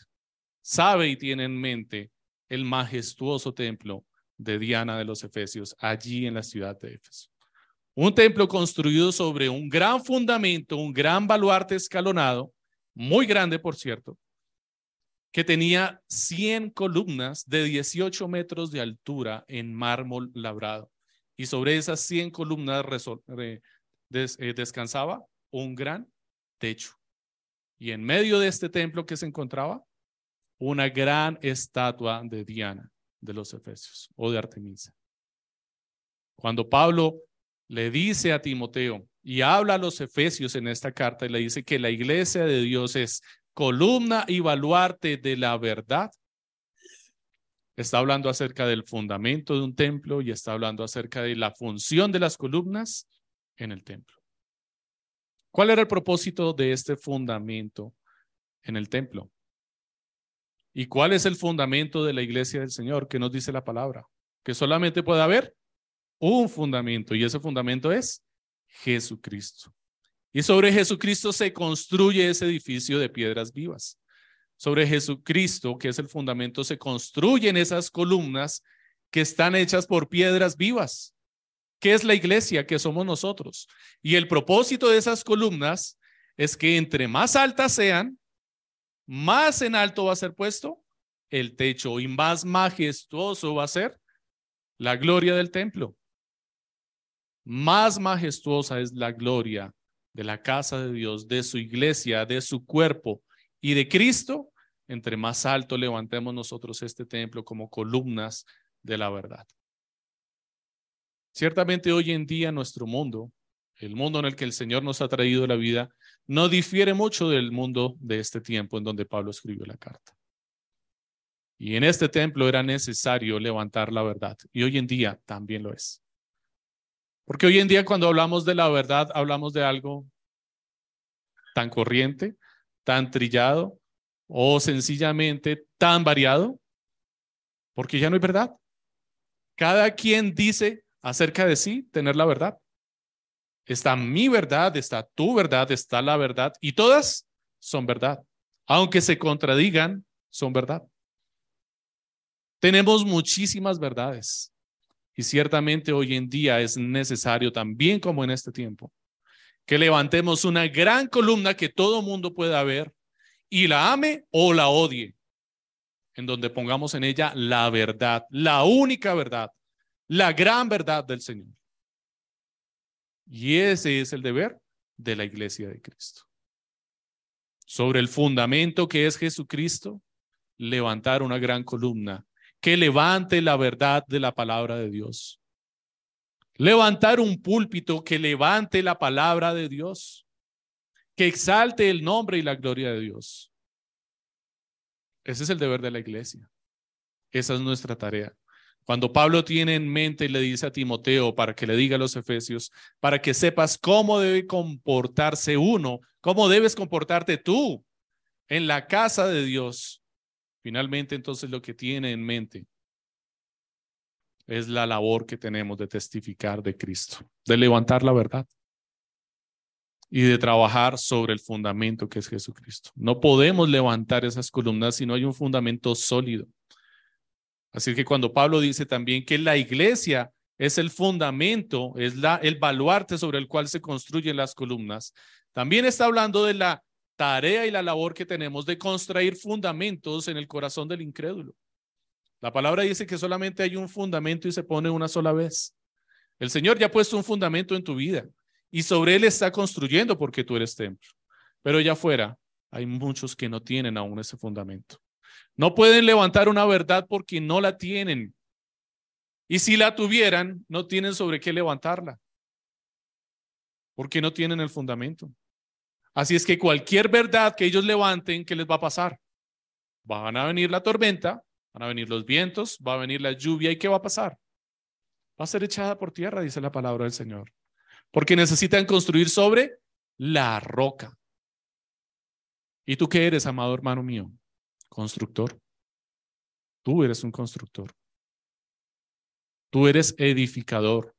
sabe y tiene en mente el majestuoso templo de Diana de los Efesios, allí en la ciudad de Éfeso. Un templo construido sobre un gran fundamento, un gran baluarte escalonado, muy grande, por cierto, que tenía 100 columnas de 18 metros de altura en mármol labrado. Y sobre esas 100 columnas eh, descansaba un gran techo. Y en medio de este templo que se encontraba una gran estatua de Diana de los Efesios o de Artemisa. Cuando Pablo le dice a Timoteo y habla a los Efesios en esta carta y le dice que la iglesia de Dios es columna y baluarte de la verdad, está hablando acerca del fundamento de un templo y está hablando acerca de la función de las columnas en el templo. ¿Cuál era el propósito de este fundamento en el templo? ¿Y cuál es el fundamento de la iglesia del Señor? ¿Qué nos dice la palabra? Que solamente puede haber un fundamento y ese fundamento es Jesucristo. Y sobre Jesucristo se construye ese edificio de piedras vivas. Sobre Jesucristo, que es el fundamento, se construyen esas columnas que están hechas por piedras vivas. ¿Qué es la iglesia? Que somos nosotros. Y el propósito de esas columnas es que entre más altas sean, más en alto va a ser puesto el techo y más majestuoso va a ser la gloria del templo. Más majestuosa es la gloria de la casa de Dios, de su iglesia, de su cuerpo y de Cristo, entre más alto levantemos nosotros este templo como columnas de la verdad. Ciertamente hoy en día nuestro mundo, el mundo en el que el Señor nos ha traído la vida, no difiere mucho del mundo de este tiempo en donde Pablo escribió la carta. Y en este templo era necesario levantar la verdad. Y hoy en día también lo es. Porque hoy en día cuando hablamos de la verdad, hablamos de algo tan corriente, tan trillado o sencillamente tan variado. Porque ya no hay verdad. Cada quien dice acerca de sí tener la verdad. Está mi verdad, está tu verdad, está la verdad, y todas son verdad. Aunque se contradigan, son verdad. Tenemos muchísimas verdades. Y ciertamente hoy en día es necesario, también como en este tiempo, que levantemos una gran columna que todo mundo pueda ver y la ame o la odie, en donde pongamos en ella la verdad, la única verdad, la gran verdad del Señor. Y ese es el deber de la iglesia de Cristo. Sobre el fundamento que es Jesucristo, levantar una gran columna que levante la verdad de la palabra de Dios. Levantar un púlpito que levante la palabra de Dios, que exalte el nombre y la gloria de Dios. Ese es el deber de la iglesia. Esa es nuestra tarea. Cuando Pablo tiene en mente y le dice a Timoteo para que le diga a los efesios, para que sepas cómo debe comportarse uno, cómo debes comportarte tú en la casa de Dios. Finalmente, entonces lo que tiene en mente es la labor que tenemos de testificar de Cristo, de levantar la verdad y de trabajar sobre el fundamento que es Jesucristo. No podemos levantar esas columnas si no hay un fundamento sólido. Así que cuando Pablo dice también que la iglesia es el fundamento, es el baluarte sobre el cual se construyen las columnas, también está hablando de la tarea y la labor que tenemos de construir fundamentos en el corazón del incrédulo. La palabra dice que solamente hay un fundamento y se pone una sola vez. El Señor ya ha puesto un fundamento en tu vida y sobre él está construyendo porque tú eres templo. Pero allá afuera hay muchos que no tienen aún ese fundamento. No pueden levantar una verdad porque no la tienen. Y si la tuvieran, no tienen sobre qué levantarla. Porque no tienen el fundamento. Así es que cualquier verdad que ellos levanten, ¿qué les va a pasar? Van a venir la tormenta, van a venir los vientos, va a venir la lluvia y ¿qué va a pasar? Va a ser echada por tierra, dice la palabra del Señor. Porque necesitan construir sobre la roca. ¿Y tú qué eres, amado hermano mío? Constructor. Tú eres un constructor. Tú eres edificador.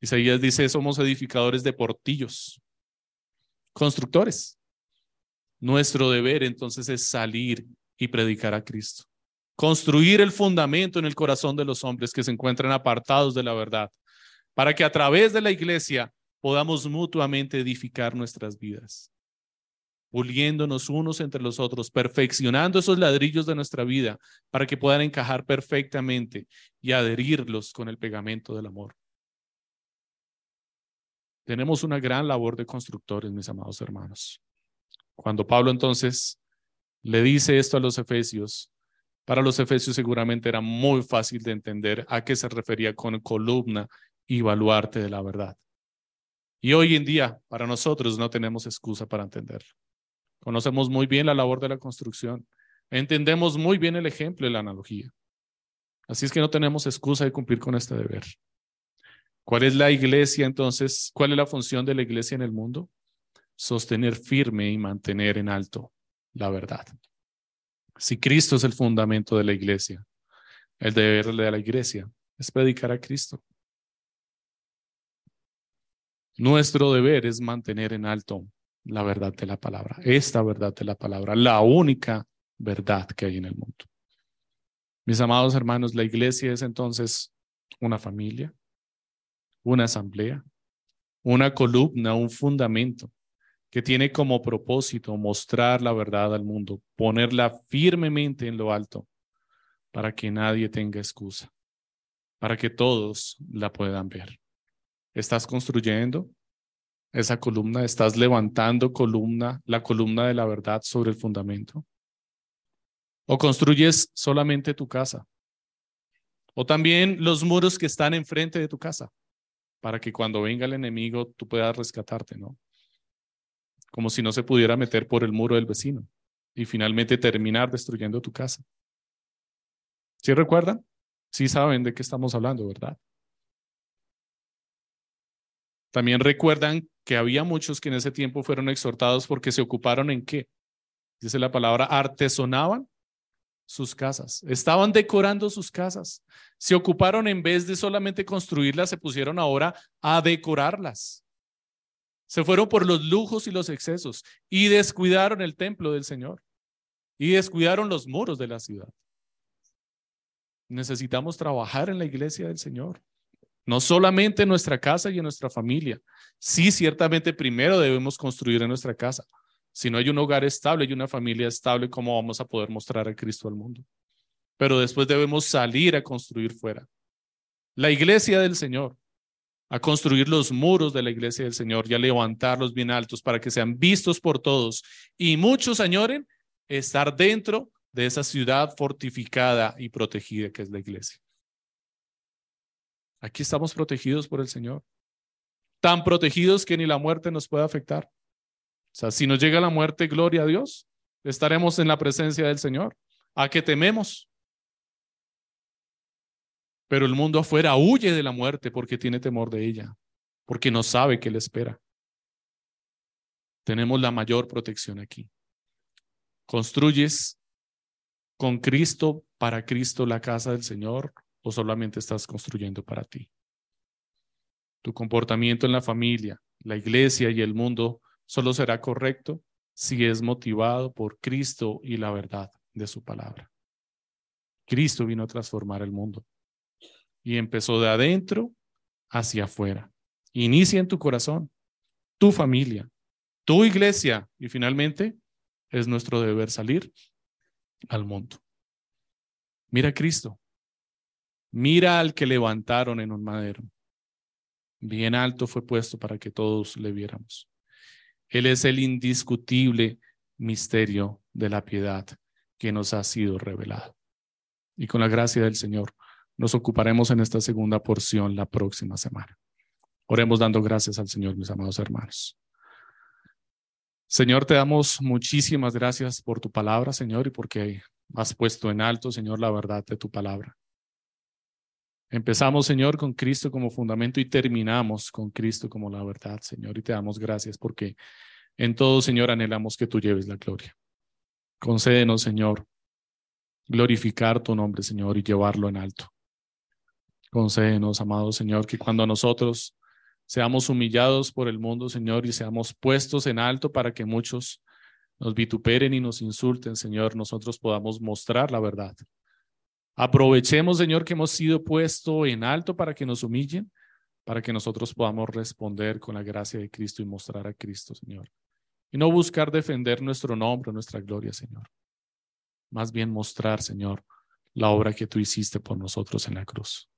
Isaías dice, somos edificadores de portillos, constructores. Nuestro deber entonces es salir y predicar a Cristo. Construir el fundamento en el corazón de los hombres que se encuentran apartados de la verdad para que a través de la iglesia podamos mutuamente edificar nuestras vidas, puliéndonos unos entre los otros, perfeccionando esos ladrillos de nuestra vida para que puedan encajar perfectamente y adherirlos con el pegamento del amor. Tenemos una gran labor de constructores, mis amados hermanos. Cuando Pablo entonces le dice esto a los efesios, para los efesios seguramente era muy fácil de entender a qué se refería con columna y baluarte de la verdad. Y hoy en día, para nosotros no tenemos excusa para entenderlo. Conocemos muy bien la labor de la construcción. Entendemos muy bien el ejemplo y la analogía. Así es que no tenemos excusa de cumplir con este deber. ¿Cuál es la iglesia entonces? ¿Cuál es la función de la iglesia en el mundo? Sostener firme y mantener en alto la verdad. Si Cristo es el fundamento de la iglesia, el deber de la iglesia es predicar a Cristo. Nuestro deber es mantener en alto la verdad de la palabra, esta verdad de la palabra, la única verdad que hay en el mundo. Mis amados hermanos, la iglesia es entonces una familia, una asamblea, una columna, un fundamento que tiene como propósito mostrar la verdad al mundo, ponerla firmemente en lo alto para que nadie tenga excusa, para que todos la puedan ver. ¿Estás construyendo esa columna? ¿Estás levantando columna, la columna de la verdad sobre el fundamento? ¿O construyes solamente tu casa? ¿O también los muros que están enfrente de tu casa? Para que cuando venga el enemigo tú puedas rescatarte, ¿no? como si no se pudiera meter por el muro del vecino y finalmente terminar destruyendo tu casa. ¿Sí recuerdan? Sí saben de qué estamos hablando, ¿verdad? También recuerdan que había muchos que en ese tiempo fueron exhortados porque se ocuparon en qué? Dice la palabra, artesonaban sus casas, estaban decorando sus casas, se ocuparon en vez de solamente construirlas, se pusieron ahora a decorarlas. Se fueron por los lujos y los excesos y descuidaron el templo del Señor y descuidaron los muros de la ciudad. Necesitamos trabajar en la iglesia del Señor, no solamente en nuestra casa y en nuestra familia. Sí, ciertamente primero debemos construir en nuestra casa. Si no hay un hogar estable y una familia estable, ¿cómo vamos a poder mostrar a Cristo al mundo? Pero después debemos salir a construir fuera. La iglesia del Señor a construir los muros de la iglesia del Señor y a levantarlos bien altos para que sean vistos por todos y muchos añoren estar dentro de esa ciudad fortificada y protegida que es la iglesia. Aquí estamos protegidos por el Señor, tan protegidos que ni la muerte nos puede afectar. O sea, si nos llega la muerte, gloria a Dios, estaremos en la presencia del Señor. ¿A qué tememos? Pero el mundo afuera huye de la muerte porque tiene temor de ella, porque no sabe qué le espera. Tenemos la mayor protección aquí. ¿Construyes con Cristo, para Cristo, la casa del Señor o solamente estás construyendo para ti? Tu comportamiento en la familia, la iglesia y el mundo solo será correcto si es motivado por Cristo y la verdad de su palabra. Cristo vino a transformar el mundo y empezó de adentro hacia afuera. Inicia en tu corazón, tu familia, tu iglesia y finalmente es nuestro deber salir al mundo. Mira a Cristo. Mira al que levantaron en un madero. Bien alto fue puesto para que todos le viéramos. Él es el indiscutible misterio de la piedad que nos ha sido revelado. Y con la gracia del Señor nos ocuparemos en esta segunda porción la próxima semana. Oremos dando gracias al Señor, mis amados hermanos. Señor, te damos muchísimas gracias por tu palabra, Señor, y porque has puesto en alto, Señor, la verdad de tu palabra. Empezamos, Señor, con Cristo como fundamento y terminamos con Cristo como la verdad, Señor, y te damos gracias porque en todo, Señor, anhelamos que tú lleves la gloria. Concédenos, Señor, glorificar tu nombre, Señor, y llevarlo en alto. Concédenos, amado Señor, que cuando nosotros seamos humillados por el mundo, Señor, y seamos puestos en alto para que muchos nos vituperen y nos insulten, Señor, nosotros podamos mostrar la verdad. Aprovechemos, Señor, que hemos sido puestos en alto para que nos humillen, para que nosotros podamos responder con la gracia de Cristo y mostrar a Cristo, Señor. Y no buscar defender nuestro nombre, nuestra gloria, Señor. Más bien mostrar, Señor, la obra que tú hiciste por nosotros en la cruz.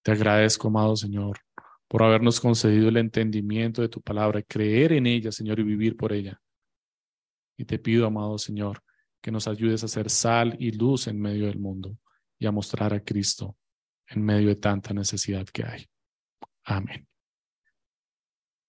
Te agradezco, amado Señor, por habernos concedido el entendimiento de tu palabra, creer en ella, Señor, y vivir por ella. Y te pido, amado Señor, que nos ayudes a ser sal y luz en medio del mundo y a mostrar a Cristo en medio de tanta necesidad que hay. Amén.